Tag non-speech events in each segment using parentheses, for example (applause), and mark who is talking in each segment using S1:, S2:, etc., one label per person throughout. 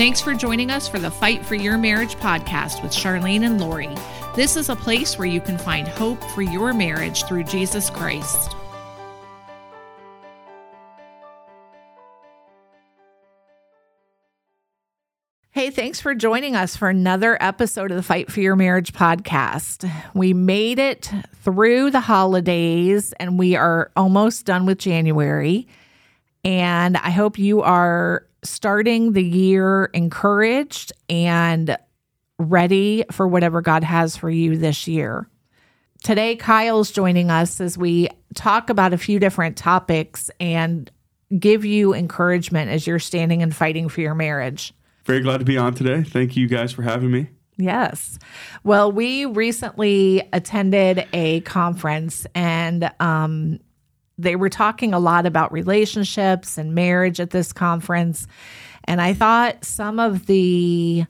S1: Thanks for joining us for the Fight for Your Marriage podcast with Charlyne and Lori. This is a place where you can find hope for your marriage through Jesus Christ. Hey, thanks for joining us for another episode of the Fight for Your Marriage podcast. We made it through the holidays and we are almost done with January. And I hope you are starting the year encouraged and ready for whatever God has for you this year. Today, Kyle's joining us as we talk about a few different topics and give you encouragement as you're standing and fighting for your marriage.
S2: Very glad to be on today. Thank you guys for having me.
S1: Yes. Well, we recently attended a conference and um, they were talking a lot about relationships and marriage at this conference. And I thought some of the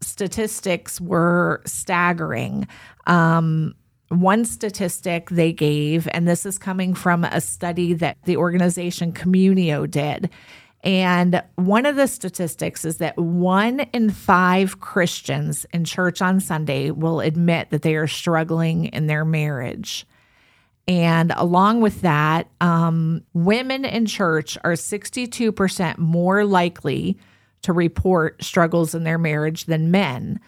S1: statistics were staggering. Um, one statistic they gave, and this is coming from a study that the organization Communio did. And one of the statistics is that one in five Christians in church on Sunday will admit that they are struggling in their marriage. And along with that, um, women in church are 62% more likely to report struggles in their marriage than men.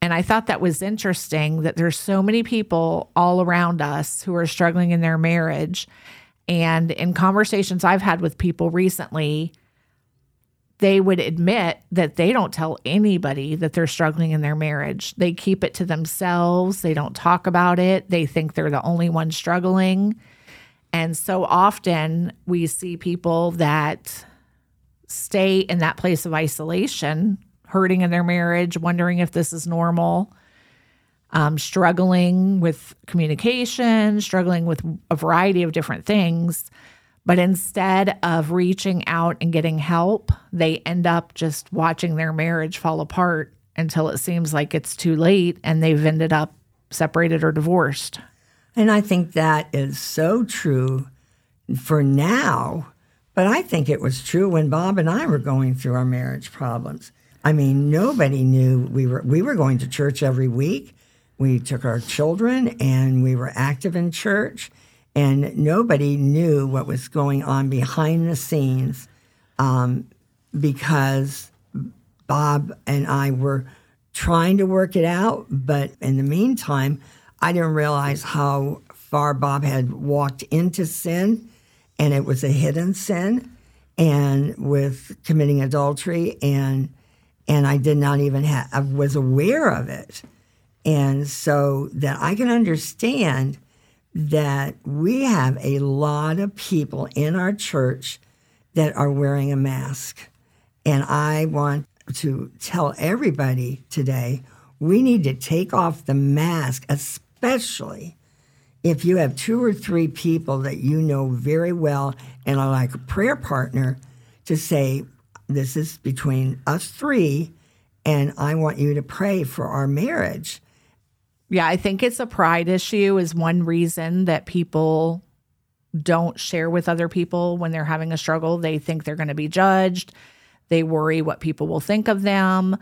S1: And I thought that was interesting that there's so many people all around us who are struggling in their marriage. And in conversations I've had with people recently, they would admit that they don't tell anybody that they're struggling in their marriage. They keep it to themselves. They don't talk about it. They think they're the only one struggling. And so often we see people that stay in that place of isolation, hurting in their marriage, wondering if this is normal, um, struggling with communication, struggling with a variety of different things. But instead of reaching out and getting help, they end up just watching their marriage fall apart until it seems like it's too late and they've ended up separated or divorced.
S3: And I think that is so true for now, but I think it was true when Bob and I were going through our marriage problems. I mean, nobody knew we were we were going to church every week. We took our children and we were active in church and nobody knew what was going on behind the scenes um, because Bob and I were trying to work it out. But in the meantime, I didn't realize how far Bob had walked into sin, and it was a hidden sin, and with committing adultery, and and I did not even have I was aware of it, and so that I can understand that we have a lot of people in our church that are wearing a mask. And I want to tell everybody today we need to take off the mask, especially if you have two or three people that you know very well and are like a prayer partner to say, This is between us three, and I want you to pray for our marriage.
S1: Yeah, I think it's a pride issue, is one reason that people don't share with other people when they're having a struggle. They think they're going to be judged, they worry what people will think of them.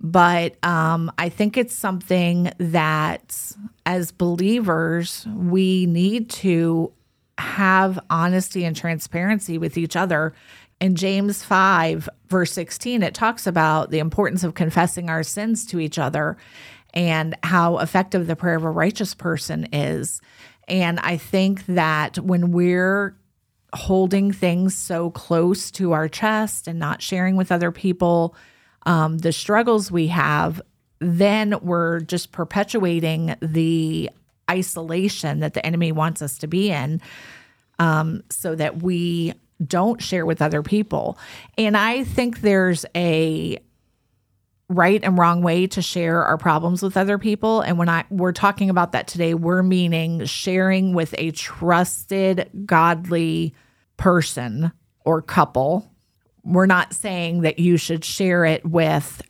S1: But um, I think it's something that as believers, we need to have honesty and transparency with each other. In James 5, verse 16, it talks about the importance of confessing our sins to each other and how effective the prayer of a righteous person is. And I think that when we're holding things so close to our chest and not sharing with other people um, the struggles we have, then we're just perpetuating the isolation that the enemy wants us to be in um, so that we don't share with other people. And I think there's a right and wrong way to share our problems with other people. And when i we're talking about that today we're meaning sharing with a trusted godly person or couple. We're not saying that you should share it with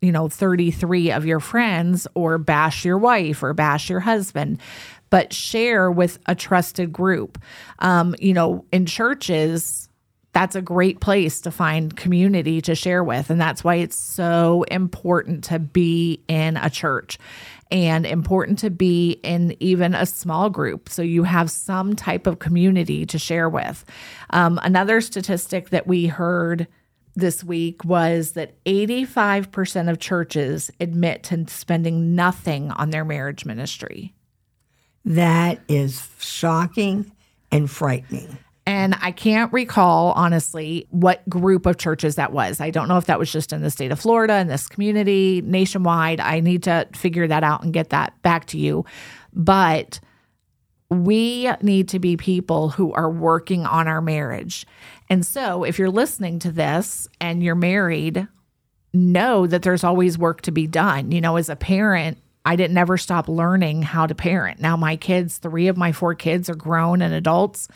S1: you know 33 of your friends or bash your wife or bash your husband but share with a trusted group. Um, you know in churches that's a great place to find community to share with. And that's why it's so important to be in a church and important to be in even a small group. So you have some type of community to share with. Um, another statistic that we heard this week was that 85% of churches admit to spending nothing on their marriage ministry.
S3: That is shocking and frightening.
S1: And I can't recall, honestly, what group of churches that was. I don't know if that was just in the state of Florida, in this community, nationwide. I need to figure that out and get that back to you. But we need to be people who are working on our marriage. And so if you're listening to this and you're married, know that there's always work to be done. You know, as a parent, I didn't ever stop learning how to parent. Now my kids, three of my four kids are grown and adults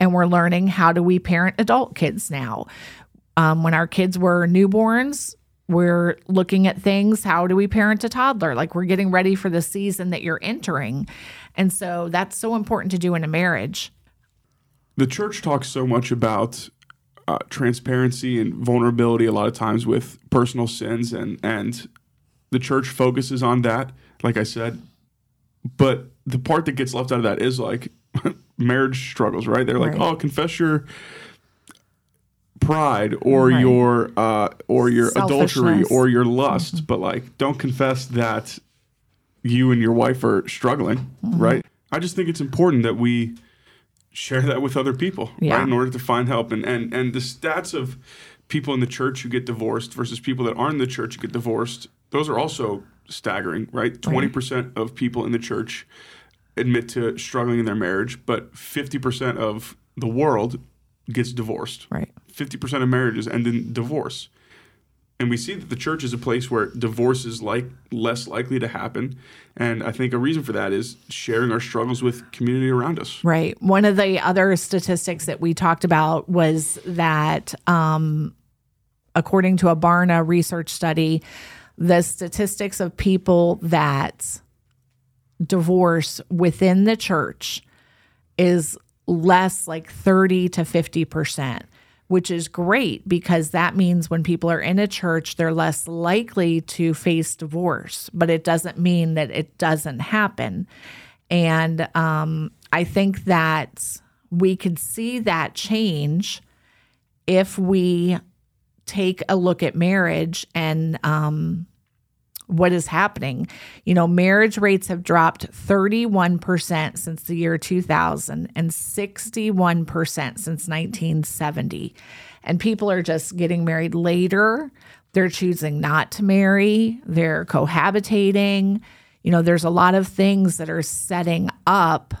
S1: and we're learning how do we parent adult kids now. Um, when our kids were newborns, we're looking at things. How do we parent a toddler? Like we're getting ready for the season that you're entering. And so that's so important to do in a marriage.
S2: The church talks so much about uh, transparency and vulnerability a lot of times with personal sins, and, and the church focuses on that, like I said. But the part that gets left out of that is like (laughs) marriage struggles, right? They're like,
S1: Right.
S2: oh, confess your pride or
S1: Right.
S2: your uh, or your adultery or your lust, but like, don't confess that you and your wife are struggling, right? I just think it's important that we share that with other people,
S1: Yeah.
S2: right? In order to find help, and and and the stats of people in the church who get divorced versus people that aren't in the church who get divorced, those are also staggering, right? Twenty percent of people in the church admit to struggling in their marriage, but 50% of the world gets divorced.
S1: Right.
S2: 50% of marriages end in divorce. And we see that the church is a place where divorce is like less likely to happen. And I think a reason for that is sharing our struggles with community around us.
S1: Right. One of the other statistics that we talked about was that, um, according to a Barna research study, the statistics of people that divorce within the church is less like 30 to 50%, which is great because that means when people are in a church, they're less likely to face divorce, but it doesn't mean that it doesn't happen. And um, I think that we could see that change if we take a look at marriage and um, what is happening. You know, marriage rates have dropped 31% since the year 2000 and 61% since 1970. And people are just getting married later. They're choosing not to marry, they're cohabitating. You know, there's a lot of things that are setting up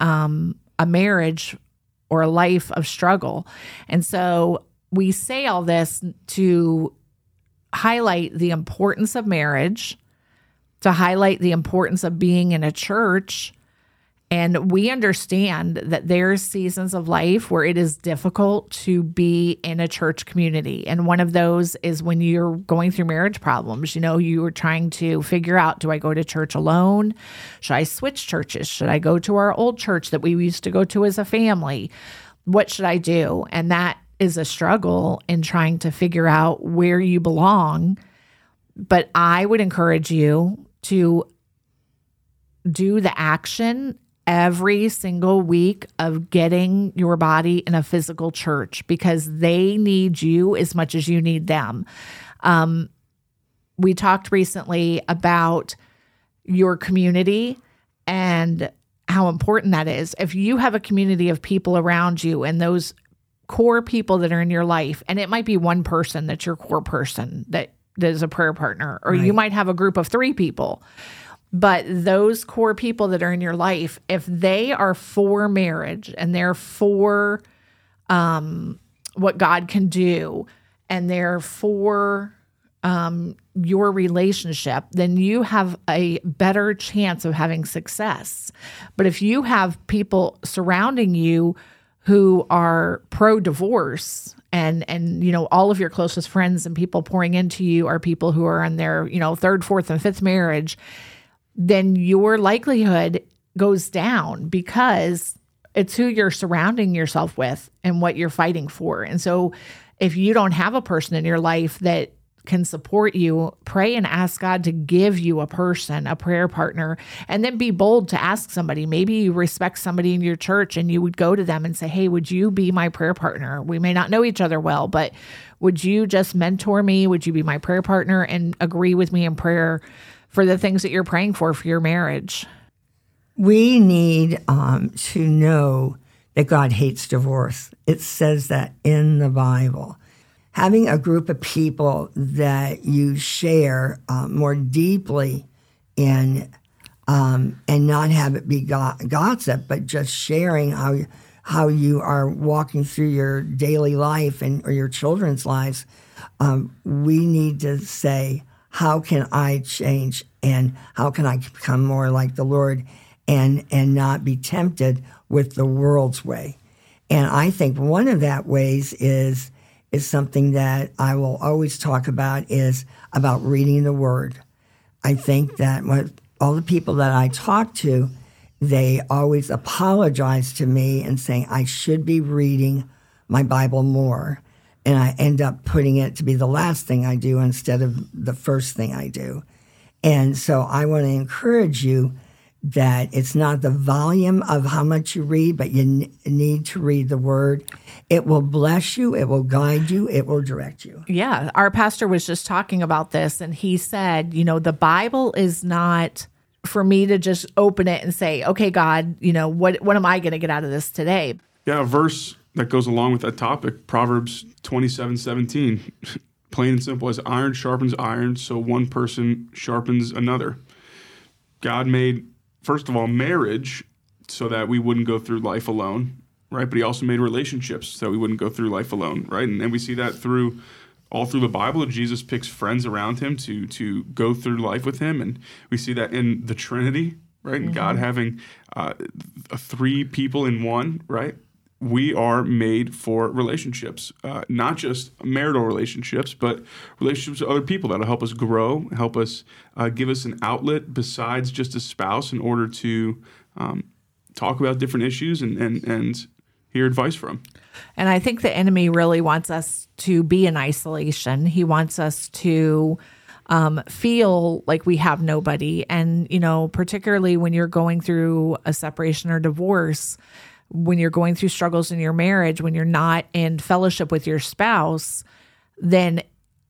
S1: um, a marriage or a life of struggle. And so we say all this to highlight the importance of marriage, to highlight the importance of being in a church. And we understand that there's seasons of life where it is difficult to be in a church community. And one of those is when you're going through marriage problems. You know, you are trying to figure out do I go to church alone? Should I switch churches? Should I go to our old church that we used to go to as a family? What should I do? And that is a struggle in trying to figure out where you belong. But I would encourage you to do the action every single week of getting your body in a physical church because they need you as much as you need them. Um, we talked recently about your community and how important that is. If you have a community of people around you and those core people that are in your life, and it might be one person that's your core person that, that is a prayer partner, or you might have a group of three people. But those core people that are in your life, if they are for marriage and they're for um, what God can do and they're for um, your relationship, then you have a better chance of having success. But if you have people surrounding you who are pro divorce and and you know all of your closest friends and people pouring into you are people who are in their you know third fourth and fifth marriage then your likelihood goes down because it's who you're surrounding yourself with and what you're fighting for. And so if you don't have a person in your life that can support you, pray and ask God to give you a person, a prayer partner, and then be bold to ask somebody. Maybe you respect somebody in your church and you would go to them and say, Hey, would you be my prayer partner? We may not know each other well, but would you just mentor me? Would you be my prayer partner and agree with me in prayer for the things that you're praying for for your marriage?
S3: We need um, to know that God hates divorce. It says that in the Bible having a group of people that you share uh, more deeply in um, and not have it be go- gossip, but just sharing how how you are walking through your daily life and or your children's lives. Um, we need to say, how can I change and how can I become more like the Lord and and not be tempted with the world's way. And I think one of that ways is is something that I will always talk about is about reading the word. I think that what all the people that I talk to, they always apologize to me and saying I should be reading my Bible more. And I end up putting it to be the last thing I do instead of the first thing I do. And so I want to encourage you that it's not the volume of how much you read, but you n- need to read the word. It will bless you, it will guide you, it will direct you.
S1: Yeah. Our pastor was just talking about this, and he said, you know, the Bible is not for me to just open it and say, okay, God, you know, what, what am I going to get out of this today?
S2: Yeah, a verse that goes along with that topic, Proverbs 27 17. (laughs) Plain and simple, as iron sharpens iron, so one person sharpens another. God made first of all, marriage so that we wouldn't go through life alone, right? But he also made relationships so we wouldn't go through life alone, right? And, and we see that through all through the Bible. Jesus picks friends around him to to go through life with him, and we see that in the Trinity, right? And mm-hmm. God having uh, three people in one, right? We are made for relationships, uh, not just marital relationships, but relationships with other people that'll help us grow, help us uh, give us an outlet besides just a spouse in order to um, talk about different issues and, and, and hear advice from.
S1: And I think the enemy really wants us to be in isolation. He wants us to um, feel like we have nobody. And, you know, particularly when you're going through a separation or divorce, when you're going through struggles in your marriage, when you're not in fellowship with your spouse, then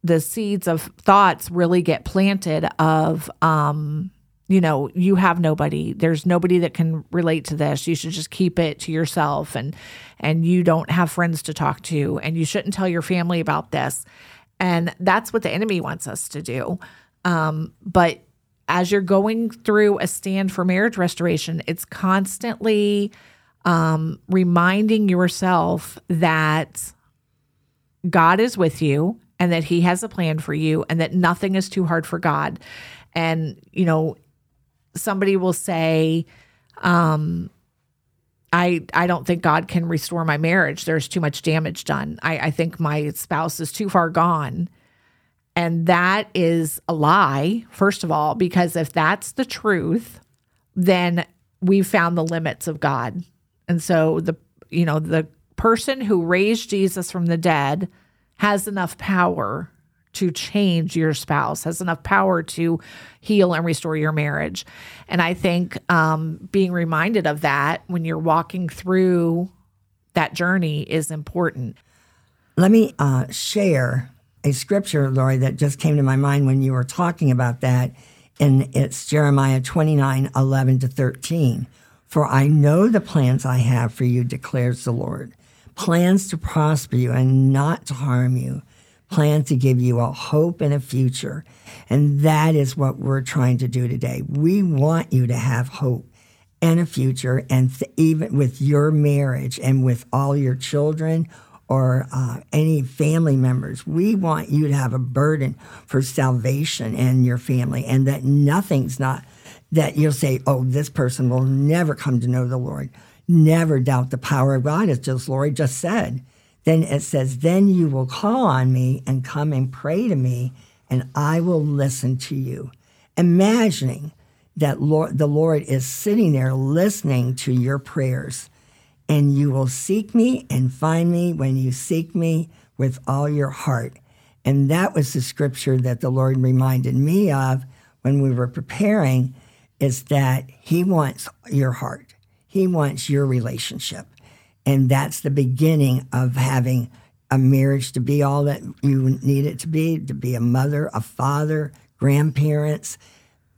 S1: the seeds of thoughts really get planted of um you know you have nobody. There's nobody that can relate to this. You should just keep it to yourself and and you don't have friends to talk to and you shouldn't tell your family about this. And that's what the enemy wants us to do. Um but as you're going through a stand for marriage restoration it's constantly um, reminding yourself that God is with you and that He has a plan for you and that nothing is too hard for God. And, you know, somebody will say, um, I, I don't think God can restore my marriage. There's too much damage done. I, I think my spouse is too far gone. And that is a lie, first of all, because if that's the truth, then we've found the limits of God. And so the you know, the person who raised Jesus from the dead has enough power to change your spouse, has enough power to heal and restore your marriage. And I think um, being reminded of that when you're walking through that journey is important.
S3: Let me uh, share a scripture, Lori, that just came to my mind when you were talking about that. And it's Jeremiah 29 11 to 13. For I know the plans I have for you, declares the Lord plans to prosper you and not to harm you, plans to give you a hope and a future. And that is what we're trying to do today. We want you to have hope and a future, and even with your marriage and with all your children or uh, any family members, we want you to have a burden for salvation and your family, and that nothing's not that you'll say, oh, this person will never come to know the Lord. Never doubt the power of God, as just Lori just said. Then it says, then you will call on me and come and pray to me, and I will listen to you. Imagining that Lord, the Lord is sitting there listening to your prayers And you will seek me and find me when you seek me with all your heart. And that was the scripture that the Lord reminded me of when we were preparing is that he wants your heart. He wants your relationship. And that's the beginning of having a marriage to be all that you need it to be, to be a mother, a father, grandparents.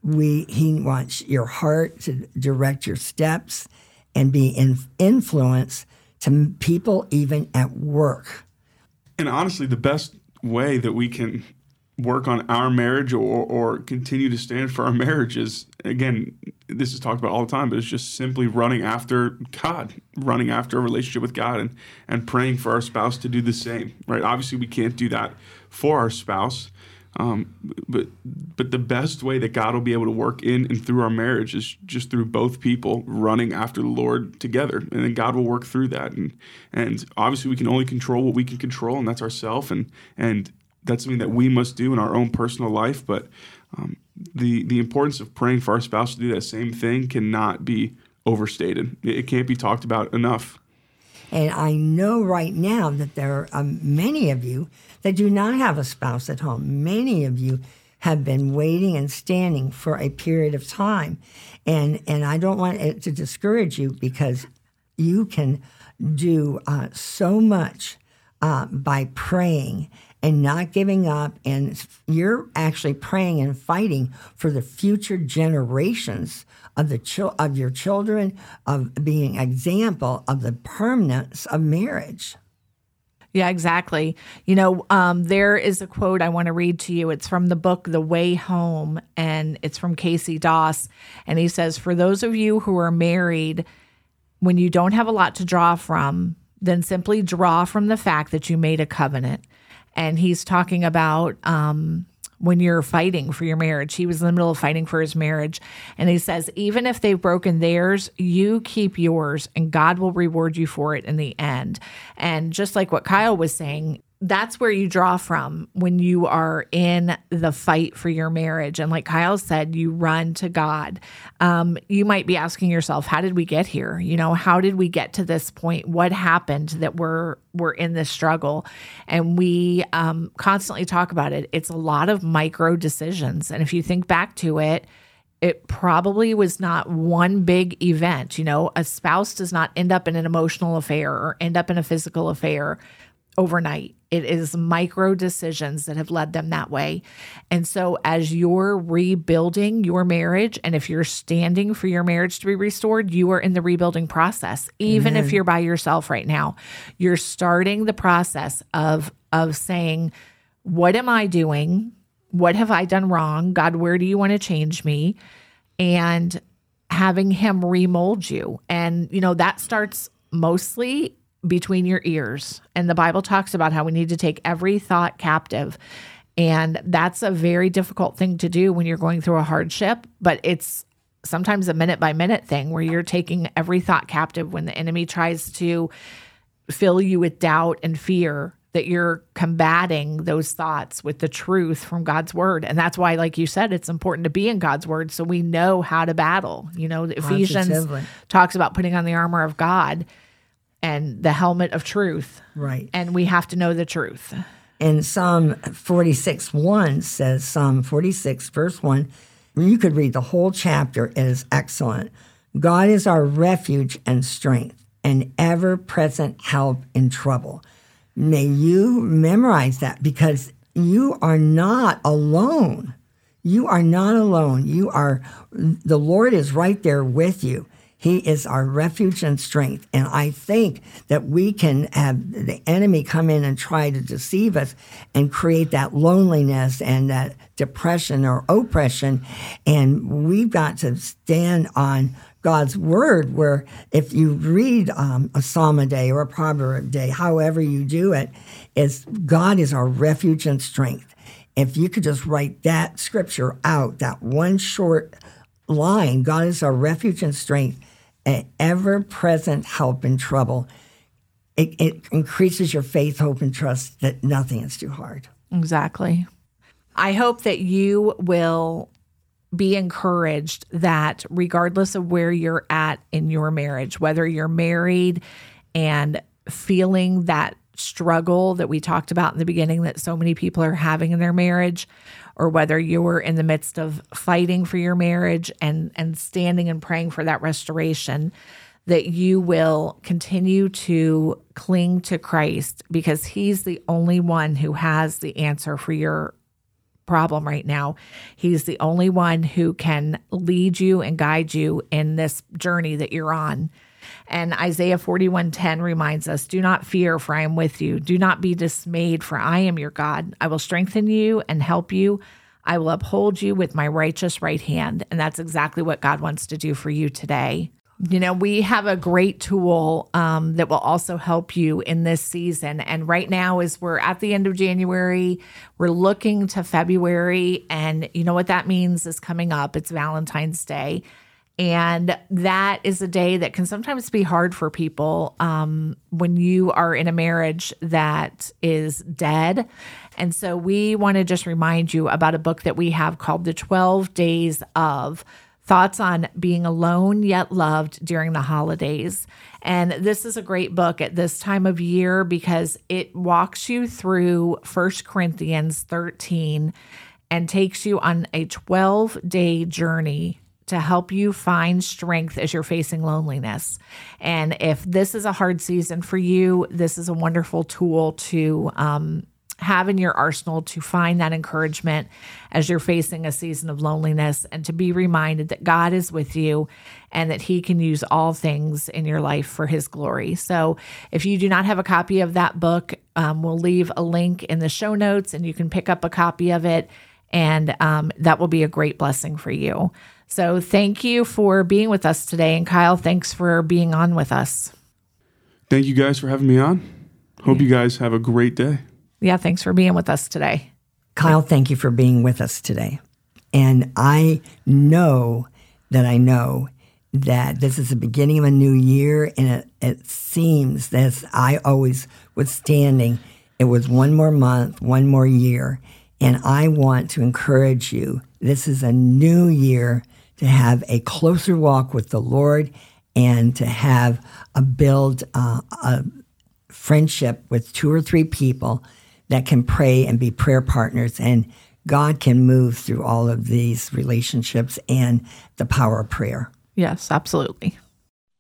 S3: We, he wants your heart to direct your steps and be in influence to people even at work.
S2: And honestly, the best way that we can work on our marriage or, or continue to stand for our marriage is again this is talked about all the time but it's just simply running after god running after a relationship with god and and praying for our spouse to do the same right obviously we can't do that for our spouse um, but but the best way that God will be able to work in and through our marriage is just through both people running after the Lord together, and then God will work through that. And and obviously we can only control what we can control, and that's ourself. And and that's something that we must do in our own personal life. But um, the the importance of praying for our spouse to do that same thing cannot be overstated. It, can't be talked about enough.
S3: And I know right now that there are um, many of you that do not have a spouse at home. Many of you have been waiting and standing for a period of time. And, and I don't want it to discourage you because you can do uh, so much uh, by praying and not giving up. And you're actually praying and fighting for the future generations of the of your children, of being example of the permanence of marriage.
S1: Yeah, exactly. You know, um, there is a quote I want to read to you. It's from the book The Way Home, and it's from Casey Doss. And he says, For those of you who are married, when you don't have a lot to draw from, then simply draw from the fact that you made a covenant and he's talking about um, when you're fighting for your marriage. He was in the middle of fighting for his marriage. And he says, even if they've broken theirs, you keep yours and God will reward you for it in the end. And just like what Kyle was saying, that's where you draw from when you are in the fight for your marriage. And like Kyle said, you run to God. Um, you might be asking yourself, how did we get here? You know, how did we get to this point? What happened that we're we're in this struggle? And we um, constantly talk about it. It's a lot of micro decisions. And if you think back to it, it probably was not one big event. You know, a spouse does not end up in an emotional affair or end up in a physical affair overnight. It is micro decisions that have led them that way. And so, as you're rebuilding your marriage, and if you're standing for your marriage to be restored, you are in the rebuilding process. Even Amen. if you're by yourself right now, you're starting the process of of saying, "What am I doing? What have I done wrong? God, where do you want to change me?" And having Him remold you, and you know that starts mostly between your ears. And the Bible talks about how we need to take every thought captive. And that's a very difficult thing to do when you're going through a hardship, but it's sometimes a minute by minute thing where you're taking every thought captive when the enemy tries to fill you with doubt and fear that you're combating those thoughts with the truth from God's word. And that's why, like you said, it's important to be in God's word so we know how to battle. You know, Ephesians talks about putting on the armor of God and the helmet of truth.
S3: Right.
S1: And we have to know the truth.
S3: And Psalm 46 1 says, Psalm 46, verse 1, you could read the whole chapter, it is excellent. God is our refuge and strength, an ever present help in trouble. May you memorize that because you are not alone. You are not alone. You are, the Lord is right there with you. He is our refuge and strength. And I think that we can have the enemy come in and try to deceive us and create that loneliness and that depression or oppression. And we've got to stand on God's word, where if you read um, a psalm a day or a proverb a day, however you do it, is God is our refuge and strength. If you could just write that scripture out, that one short line, God is our refuge and strength, an ever present help in trouble. It, it increases your faith, hope, and trust that nothing is too hard.
S1: Exactly. I hope that you will be encouraged that regardless of where you're at in your marriage, whether you're married and feeling that struggle that we talked about in the beginning that so many people are having in their marriage or whether you're in the midst of fighting for your marriage and and standing and praying for that restoration that you will continue to cling to Christ because he's the only one who has the answer for your problem right now. He's the only one who can lead you and guide you in this journey that you're on. And Isaiah 41:10 reminds us, "Do not fear, for I am with you. Do not be dismayed, for I am your God. I will strengthen you and help you. I will uphold you with my righteous right hand." And that's exactly what God wants to do for you today. You know, we have a great tool um, that will also help you in this season. And right now, as we're at the end of January, we're looking to February. And you know what that means is coming up. It's Valentine's Day. And that is a day that can sometimes be hard for people um, when you are in a marriage that is dead. And so we want to just remind you about a book that we have called The 12 Days of Thoughts on Being Alone Yet Loved During the Holidays. And this is a great book at this time of year because it walks you through First Corinthians 13 and takes you on a 12 day journey to help you find strength as you're facing loneliness. And if this is a hard season for you, this is a wonderful tool to um, have in your arsenal to find that encouragement as you're facing a season of loneliness and to be reminded that God is with you and that He can use all things in your life for His glory. So, if you do not have a copy of that book, um, we'll leave a link in the show notes and you can pick up a copy of it. And um, that will be a great blessing for you. So thank you for being with us today. And Kyle, thanks for being on with us.
S2: Thank you guys for having me on. Hope you guys have a great day.
S1: Yeah, thanks for being with us today.
S3: Kyle, thank you for being with us today. And I know that I know that this is the beginning of a new year, and it, it seems that as I always was standing, it was one more month, one more year. And I want to encourage you this is a new year to have a closer walk with the Lord and to have a build uh, a friendship with two or three people that can pray and be prayer partners and God can move through all of these relationships and the power of prayer.
S1: Yes, absolutely.